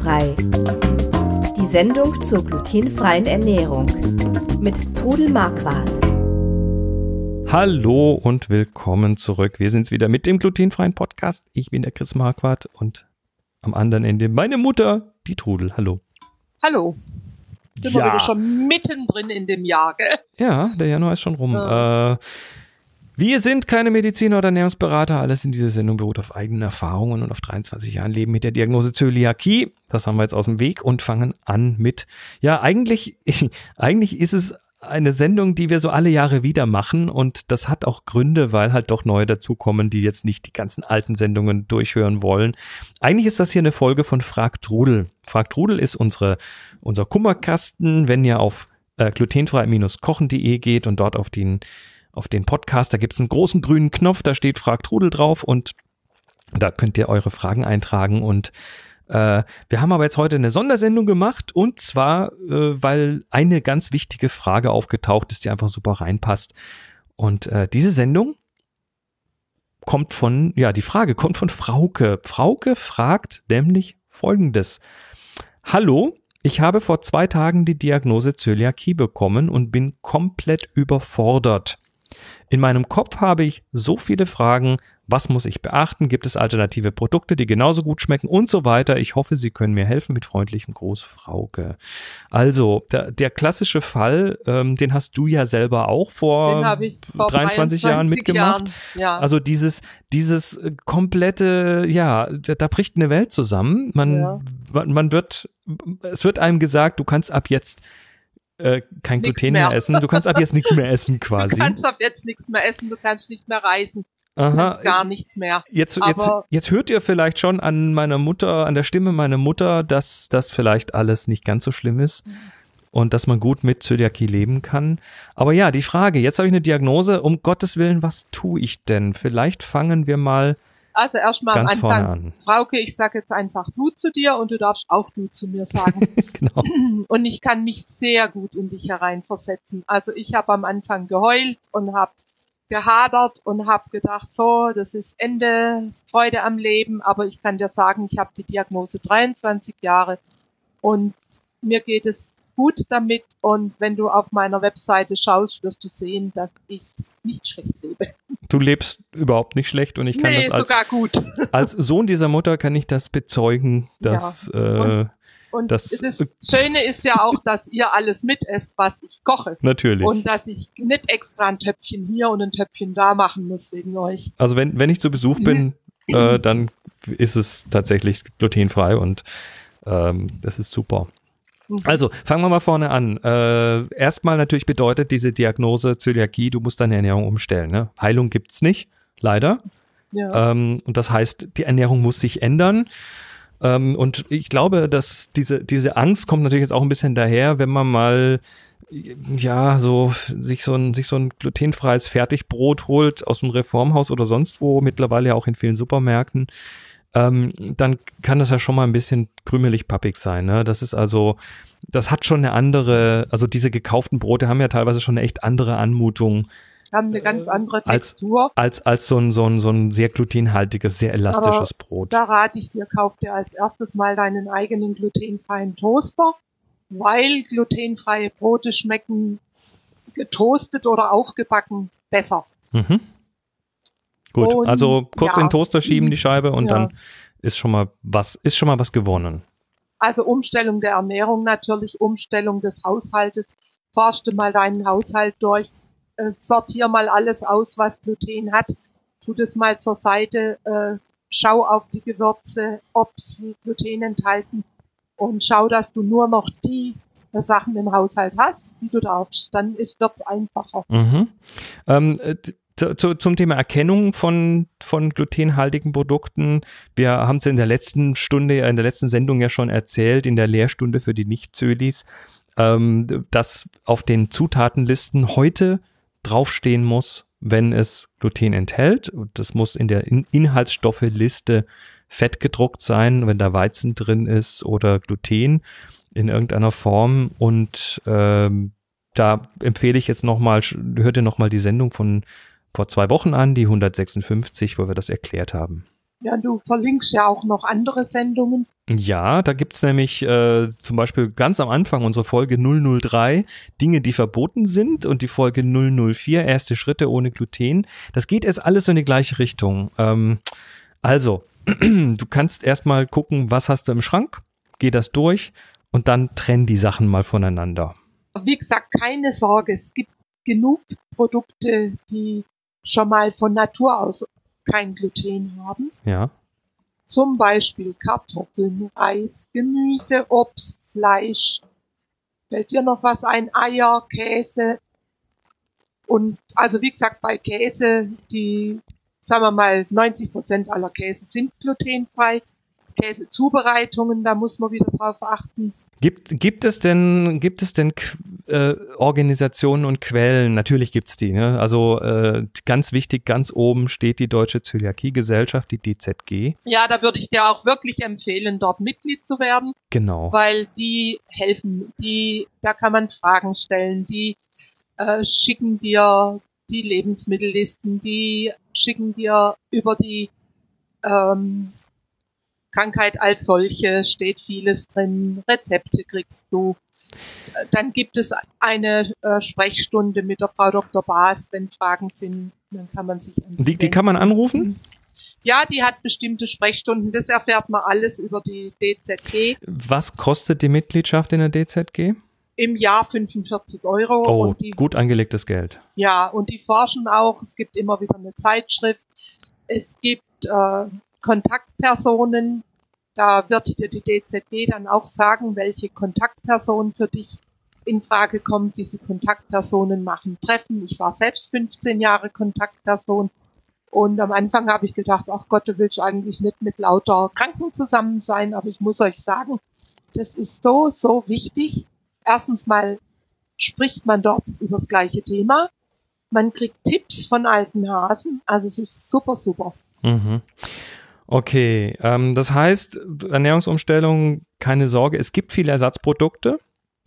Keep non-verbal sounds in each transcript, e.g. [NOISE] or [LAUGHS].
Glutenfrei. Die Sendung zur glutenfreien Ernährung mit Trudel Marquardt. Hallo und willkommen zurück. Wir sind's wieder mit dem glutenfreien Podcast. Ich bin der Chris Marquardt und am anderen Ende meine Mutter, die Trudel. Hallo. Hallo. Sind wir wieder schon mittendrin in dem Jahr, gell? Ja, der Januar ist schon rum. Äh, wir sind keine Mediziner oder Ernährungsberater. Alles in dieser Sendung beruht auf eigenen Erfahrungen und auf 23 Jahren Leben mit der Diagnose Zöliakie. Das haben wir jetzt aus dem Weg und fangen an mit, ja, eigentlich, [LAUGHS] eigentlich ist es eine Sendung, die wir so alle Jahre wieder machen und das hat auch Gründe, weil halt doch neue dazukommen, die jetzt nicht die ganzen alten Sendungen durchhören wollen. Eigentlich ist das hier eine Folge von Frag Trudel. Frag Trudel ist unsere, unser Kummerkasten, wenn ihr auf äh, glutenfrei-kochen.de geht und dort auf den auf den Podcast. Da gibt es einen großen grünen Knopf, da steht Frag Trudel drauf und da könnt ihr eure Fragen eintragen und äh, wir haben aber jetzt heute eine Sondersendung gemacht und zwar, äh, weil eine ganz wichtige Frage aufgetaucht ist, die einfach super reinpasst. Und äh, diese Sendung kommt von, ja, die Frage kommt von Frauke. Frauke fragt nämlich folgendes. Hallo, ich habe vor zwei Tagen die Diagnose Zöliakie bekommen und bin komplett überfordert. In meinem Kopf habe ich so viele Fragen, was muss ich beachten? Gibt es alternative Produkte, die genauso gut schmecken und so weiter? Ich hoffe, Sie können mir helfen mit freundlichem Gruß, Frauke. Also, der, der klassische Fall, ähm, den hast du ja selber auch vor, vor 23 Jahren mitgemacht. Jahren, ja. Also dieses, dieses äh, komplette, ja, da, da bricht eine Welt zusammen. Man, ja. man, man wird, es wird einem gesagt, du kannst ab jetzt äh, kein nix Gluten mehr. mehr. essen. Du kannst ab jetzt nichts mehr essen [LAUGHS] quasi. Du kannst ab jetzt nichts mehr essen, du kannst nicht mehr reisen. Aha. gar nichts mehr. Jetzt, jetzt, jetzt hört ihr vielleicht schon an meiner Mutter, an der Stimme meiner Mutter, dass das vielleicht alles nicht ganz so schlimm ist mhm. und dass man gut mit Zöliakie leben kann. Aber ja, die Frage, jetzt habe ich eine Diagnose, um Gottes Willen, was tue ich denn? Vielleicht fangen wir mal also erstmal am Anfang, an. Frauke, ich sage jetzt einfach du zu dir und du darfst auch du zu mir sagen. [LAUGHS] genau. [CLEARS THROAT] Und ich kann mich sehr gut in dich hereinversetzen. Also ich habe am Anfang geheult und habe gehadert und habe gedacht, so, das ist Ende, Freude am Leben, aber ich kann dir sagen, ich habe die Diagnose 23 Jahre und mir geht es gut damit und wenn du auf meiner Webseite schaust, wirst du sehen, dass ich nicht schlecht lebe. Du lebst überhaupt nicht schlecht und ich kann nee, das als, sogar gut. [LAUGHS] als Sohn dieser Mutter kann ich das bezeugen, dass ja. äh, und das, das Schöne ist ja auch, dass ihr alles mitesst, was ich koche. Natürlich. Und dass ich nicht extra ein Töpfchen hier und ein Töpfchen da machen muss wegen euch. Also wenn, wenn ich zu Besuch bin, äh, dann ist es tatsächlich glutenfrei und ähm, das ist super. Also, fangen wir mal vorne an. Äh, erstmal natürlich bedeutet diese Diagnose Zöliakie, du musst deine Ernährung umstellen. Ne? Heilung gibt's nicht, leider. Ja. Ähm, und das heißt, die Ernährung muss sich ändern. Ähm, und ich glaube, dass diese, diese Angst kommt natürlich jetzt auch ein bisschen daher, wenn man mal ja, so sich so ein sich so ein glutenfreies Fertigbrot holt aus dem Reformhaus oder sonst wo, mittlerweile ja auch in vielen Supermärkten, ähm, dann kann das ja schon mal ein bisschen krümelig pappig sein. Ne? Das ist also, das hat schon eine andere, also diese gekauften Brote haben ja teilweise schon eine echt andere Anmutung haben eine ganz andere Textur. Als, als, als so, ein, so, ein, so ein sehr glutenhaltiges, sehr elastisches Aber Brot. Da rate ich dir, kauf dir als erstes mal deinen eigenen glutenfreien Toaster, weil glutenfreie Brote schmecken getoastet oder aufgebacken besser. Mhm. Gut, und, also kurz ja. in den Toaster schieben die Scheibe und ja. dann ist schon mal was, ist schon mal was gewonnen. Also Umstellung der Ernährung natürlich, Umstellung des Haushaltes. Forschte mal deinen Haushalt durch äh, sortier mal alles aus, was Gluten hat, tu das mal zur Seite, äh, schau auf die Gewürze, ob sie Gluten enthalten und schau, dass du nur noch die Sachen im Haushalt hast, die du darfst. Dann ist es einfacher. Mhm. Ähm, zu, zum Thema Erkennung von, von glutenhaltigen Produkten. Wir haben es in der letzten Stunde, in der letzten Sendung ja schon erzählt, in der Lehrstunde für die Nicht-Zölis, ähm, dass auf den Zutatenlisten heute draufstehen muss, wenn es Gluten enthält. Das muss in der in Inhaltsstoffeliste fett gedruckt sein, wenn da Weizen drin ist oder Gluten in irgendeiner Form. Und ähm, da empfehle ich jetzt nochmal, hört ihr nochmal die Sendung von vor zwei Wochen an, die 156, wo wir das erklärt haben. Ja, du verlinkst ja auch noch andere Sendungen. Ja, da gibt's nämlich äh, zum Beispiel ganz am Anfang unsere Folge 003, Dinge, die verboten sind und die Folge 004, erste Schritte ohne Gluten. Das geht erst alles in die gleiche Richtung. Ähm, also, [CLEARS THROAT] du kannst erstmal gucken, was hast du im Schrank, geh das durch und dann trenn die Sachen mal voneinander. Wie gesagt, keine Sorge, es gibt genug Produkte, die schon mal von Natur aus kein Gluten haben. Ja. Zum Beispiel Kartoffeln, Reis, Gemüse, Obst, Fleisch. Fällt dir noch was ein? Eier, Käse. Und also wie gesagt, bei Käse, die, sagen wir mal, 90 Prozent aller Käse sind glutenfrei. Käsezubereitungen, da muss man wieder drauf achten. Gibt, gibt es denn, gibt es denn äh, Organisationen und Quellen? Natürlich gibt's die. Ne? Also äh, ganz wichtig, ganz oben steht die Deutsche Zöliakie-Gesellschaft, die DZG. Ja, da würde ich dir auch wirklich empfehlen, dort Mitglied zu werden. Genau. Weil die helfen, die, da kann man Fragen stellen, die äh, schicken dir die Lebensmittellisten, die schicken dir über die ähm, Krankheit als solche steht vieles drin, Rezepte kriegst du. Dann gibt es eine äh, Sprechstunde mit der Frau Dr. Baas, wenn Fragen sind, dann kann man sich die, die kann man anrufen? Ja, die hat bestimmte Sprechstunden. Das erfährt man alles über die DZG. Was kostet die Mitgliedschaft in der DZG? Im Jahr 45 Euro. Oh, die, gut angelegtes Geld. Ja, und die forschen auch. Es gibt immer wieder eine Zeitschrift. Es gibt äh, Kontaktpersonen. Da wird dir die DZG dann auch sagen, welche Kontaktperson für dich in Frage kommt. Diese Kontaktpersonen machen Treffen. Ich war selbst 15 Jahre Kontaktperson. Und am Anfang habe ich gedacht, ach Gott, du willst eigentlich nicht mit lauter Kranken zusammen sein. Aber ich muss euch sagen, das ist so, so wichtig. Erstens mal spricht man dort über das gleiche Thema. Man kriegt Tipps von alten Hasen. Also es ist super, super. Mhm. Okay, ähm, das heißt, Ernährungsumstellung, keine Sorge, es gibt viele Ersatzprodukte.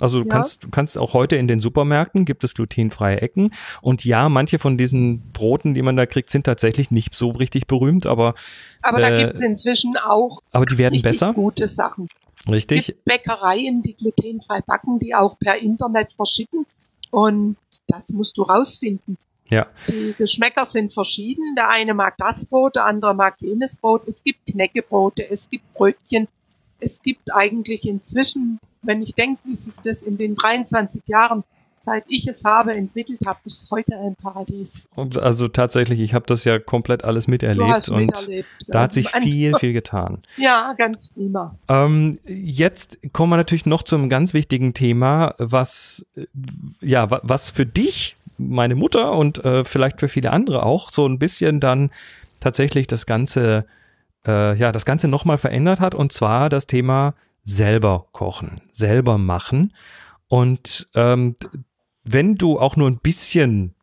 Also du ja. kannst, du kannst auch heute in den Supermärkten gibt es glutenfreie Ecken. Und ja, manche von diesen Broten, die man da kriegt, sind tatsächlich nicht so richtig berühmt, aber. Aber äh, da gibt es inzwischen auch aber die werden besser. gute Sachen. Richtig. Es gibt Bäckereien, die glutenfrei backen, die auch per Internet verschicken. Und das musst du rausfinden. Ja. Die Geschmäcker sind verschieden. Der eine mag das Brot, der andere mag jenes Brot. Es gibt Knäckebrote, es gibt Brötchen. Es gibt eigentlich inzwischen, wenn ich denke, wie sich das in den 23 Jahren seit ich es habe, entwickelt habe, ist heute ein Paradies. Also tatsächlich, ich habe das ja komplett alles miterlebt und miterlebt, da hat sich viel, [LAUGHS] viel getan. Ja, ganz prima. Ähm, jetzt kommen wir natürlich noch zum ganz wichtigen Thema, was ja, was für dich meine Mutter und äh, vielleicht für viele andere auch so ein bisschen dann tatsächlich das Ganze, äh, ja, das Ganze nochmal verändert hat und zwar das Thema selber kochen, selber machen. Und ähm, wenn du auch nur ein bisschen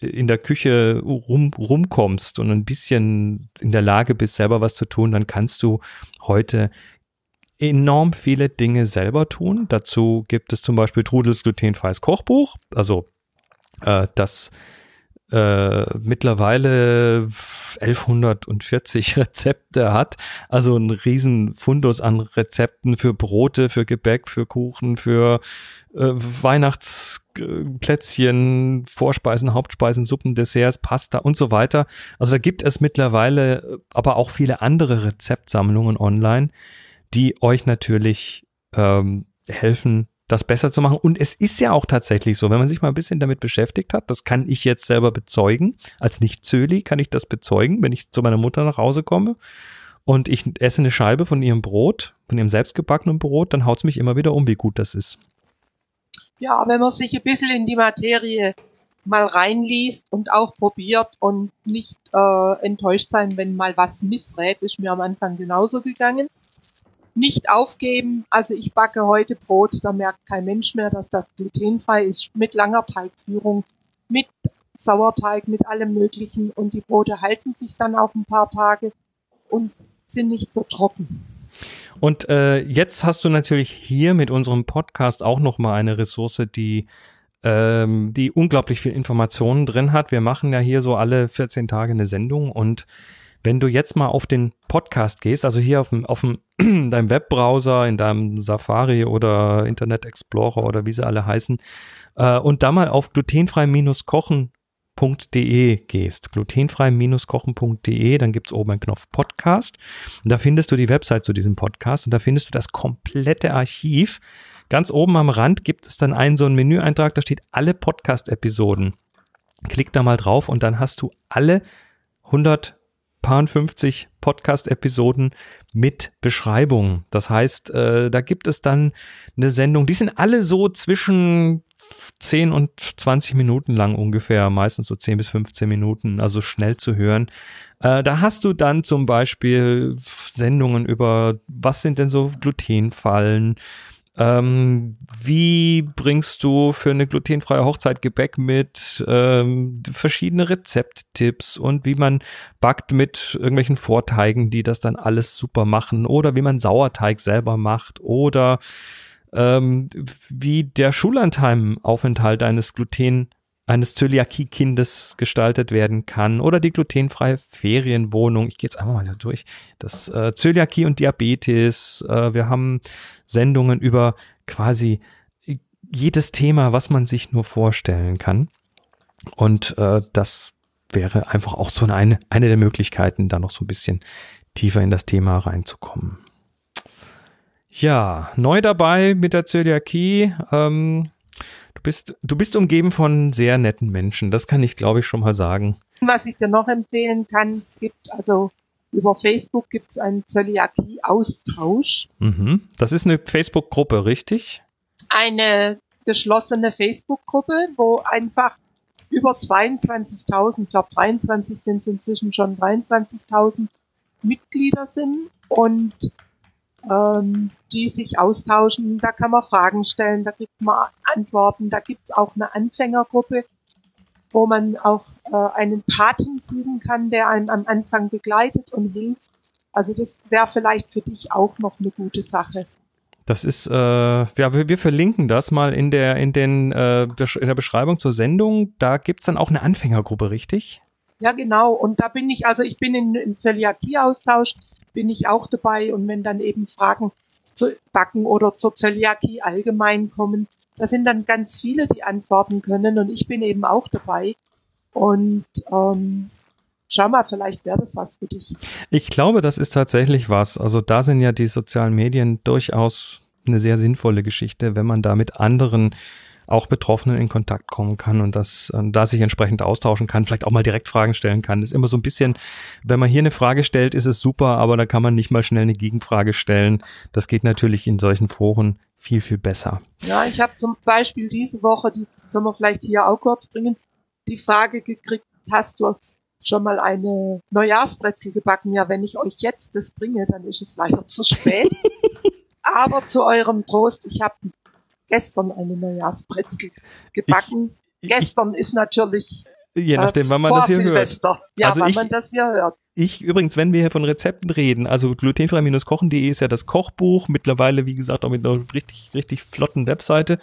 in der Küche rum, rumkommst und ein bisschen in der Lage bist, selber was zu tun, dann kannst du heute enorm viele Dinge selber tun. Dazu gibt es zum Beispiel Trudels glutenfreies Kochbuch, also äh, das äh, mittlerweile 1140 [LAUGHS] Rezepte hat, also ein riesen Fundus an Rezepten für Brote, für Gebäck, für Kuchen, für äh, Weihnachtsplätzchen, Vorspeisen, Hauptspeisen, Suppen, Desserts, Pasta und so weiter. Also da gibt es mittlerweile aber auch viele andere Rezeptsammlungen online, die euch natürlich ähm, helfen, das besser zu machen. Und es ist ja auch tatsächlich so, wenn man sich mal ein bisschen damit beschäftigt hat, das kann ich jetzt selber bezeugen. Als Nicht-Zöli kann ich das bezeugen, wenn ich zu meiner Mutter nach Hause komme und ich esse eine Scheibe von ihrem Brot, von ihrem selbstgebackenen Brot, dann haut es mich immer wieder um, wie gut das ist. Ja, wenn man sich ein bisschen in die Materie mal reinliest und auch probiert und nicht äh, enttäuscht sein, wenn mal was missrät, ist mir am Anfang genauso gegangen nicht aufgeben. Also ich backe heute Brot, da merkt kein Mensch mehr, dass das glutenfrei ist, mit langer Teigführung, mit Sauerteig, mit allem Möglichen. Und die Brote halten sich dann auch ein paar Tage und sind nicht so trocken. Und äh, jetzt hast du natürlich hier mit unserem Podcast auch noch mal eine Ressource, die ähm, die unglaublich viel Informationen drin hat. Wir machen ja hier so alle 14 Tage eine Sendung und wenn du jetzt mal auf den Podcast gehst, also hier auf dem, auf dem [CLEARS THROAT] deinem Webbrowser, in deinem Safari oder Internet Explorer oder wie sie alle heißen, äh, und da mal auf glutenfrei-kochen.de gehst, glutenfrei-kochen.de, dann gibt es oben einen Knopf Podcast und da findest du die Website zu diesem Podcast und da findest du das komplette Archiv. Ganz oben am Rand gibt es dann einen so einen Menüeintrag, da steht alle Podcast-Episoden. Klick da mal drauf und dann hast du alle 150 Podcast-Episoden mit Beschreibung. Das heißt, äh, da gibt es dann eine Sendung, die sind alle so zwischen 10 und 20 Minuten lang ungefähr, meistens so 10 bis 15 Minuten, also schnell zu hören. Äh, da hast du dann zum Beispiel Sendungen über, was sind denn so Glutenfallen, ähm, wie bringst du für eine glutenfreie Hochzeit Gebäck mit? Ähm, verschiedene Rezepttipps und wie man backt mit irgendwelchen Vorteigen, die das dann alles super machen oder wie man Sauerteig selber macht oder ähm, wie der Schullandheimaufenthalt eines Gluten eines Zöliakie-Kindes gestaltet werden kann oder die glutenfreie Ferienwohnung. Ich gehe jetzt einfach mal durch. Das äh, Zöliakie und Diabetes. Äh, wir haben Sendungen über quasi jedes Thema, was man sich nur vorstellen kann. Und äh, das wäre einfach auch so eine, eine der Möglichkeiten, da noch so ein bisschen tiefer in das Thema reinzukommen. Ja, neu dabei mit der Zöliakie. Ähm, Du bist, du bist umgeben von sehr netten Menschen. Das kann ich, glaube ich, schon mal sagen. Was ich dir noch empfehlen kann, es gibt also über Facebook gibt es einen Zöliakie-Austausch. Mhm. Das ist eine Facebook-Gruppe, richtig? Eine geschlossene Facebook-Gruppe, wo einfach über 22.000, ich glaube 23 sind es inzwischen schon 23.000 Mitglieder sind und ähm, die sich austauschen. Da kann man Fragen stellen, da gibt man Antworten, da gibt es auch eine Anfängergruppe, wo man auch äh, einen Paten fügen kann, der einen am Anfang begleitet und hilft. Also das wäre vielleicht für dich auch noch eine gute Sache. Das ist, äh, ja, wir, wir verlinken das mal in der, in den, äh, in der Beschreibung zur Sendung. Da gibt's dann auch eine Anfängergruppe, richtig? Ja, genau. Und da bin ich, also ich bin in, im Zöliakie-Austausch bin ich auch dabei. Und wenn dann eben Fragen zu Backen oder zur Zöliakie allgemein kommen, da sind dann ganz viele, die antworten können. Und ich bin eben auch dabei. Und ähm, schau mal, vielleicht wäre das was für dich. Ich glaube, das ist tatsächlich was. Also da sind ja die sozialen Medien durchaus eine sehr sinnvolle Geschichte, wenn man da mit anderen auch Betroffenen in Kontakt kommen kann und das, äh, da sich entsprechend austauschen kann, vielleicht auch mal direkt Fragen stellen kann. Das ist immer so ein bisschen, wenn man hier eine Frage stellt, ist es super, aber da kann man nicht mal schnell eine Gegenfrage stellen. Das geht natürlich in solchen Foren viel, viel besser. Ja, ich habe zum Beispiel diese Woche, die können wir vielleicht hier auch kurz bringen, die Frage gekriegt, hast du schon mal eine Neujahrsbrezel gebacken? Ja, wenn ich euch jetzt das bringe, dann ist es leider zu spät. [LAUGHS] Aber zu eurem Trost, ich habe gestern eine Neujahrsbrezel gebacken. Ich, Gestern ist natürlich Je nachdem, wann man das hier Silvester. hört. Ja, also wann ich, man das hier hört. Ich übrigens, wenn wir hier von Rezepten reden, also glutenfrei-kochen.de ist ja das Kochbuch, mittlerweile, wie gesagt, auch mit einer richtig, richtig flotten Webseite.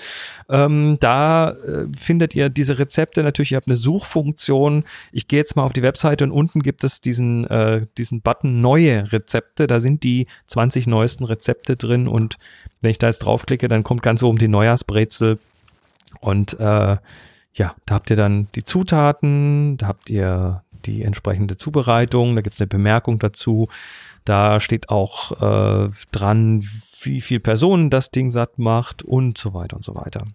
Ähm, da äh, findet ihr diese Rezepte natürlich, ihr habt eine Suchfunktion. Ich gehe jetzt mal auf die Webseite und unten gibt es diesen, äh, diesen Button neue Rezepte. Da sind die 20 neuesten Rezepte drin und wenn ich da jetzt draufklicke, dann kommt ganz oben die Neujahrsbrezel und äh, ja, da habt ihr dann die Zutaten, da habt ihr die entsprechende Zubereitung, da gibt's eine Bemerkung dazu. Da steht auch äh, dran, wie viel Personen das Ding satt macht und so weiter und so weiter.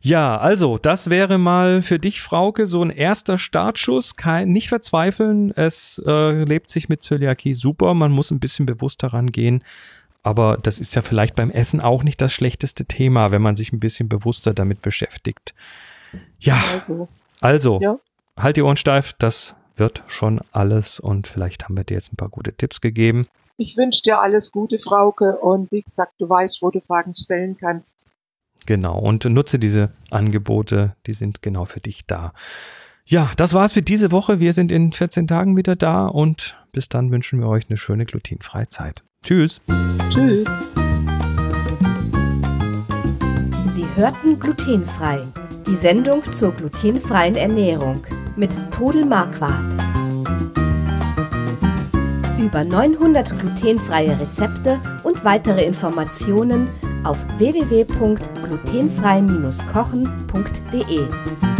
Ja, also das wäre mal für dich, Frauke, so ein erster Startschuss. Kein, nicht verzweifeln, es äh, lebt sich mit Zöliakie super. Man muss ein bisschen bewusst daran gehen. Aber das ist ja vielleicht beim Essen auch nicht das schlechteste Thema, wenn man sich ein bisschen bewusster damit beschäftigt. Ja, also, also ja. halt die Ohren steif, das wird schon alles und vielleicht haben wir dir jetzt ein paar gute Tipps gegeben. Ich wünsche dir alles Gute, Frauke, und wie gesagt, du weißt, wo du Fragen stellen kannst. Genau, und nutze diese Angebote, die sind genau für dich da. Ja, das war's für diese Woche. Wir sind in 14 Tagen wieder da und bis dann wünschen wir euch eine schöne glutenfreie Zeit. Tschüss. Tschüss. Sie hörten glutenfrei die Sendung zur glutenfreien Ernährung mit Todel Marquardt. über 900 glutenfreie Rezepte und weitere Informationen auf www.glutenfrei-kochen.de.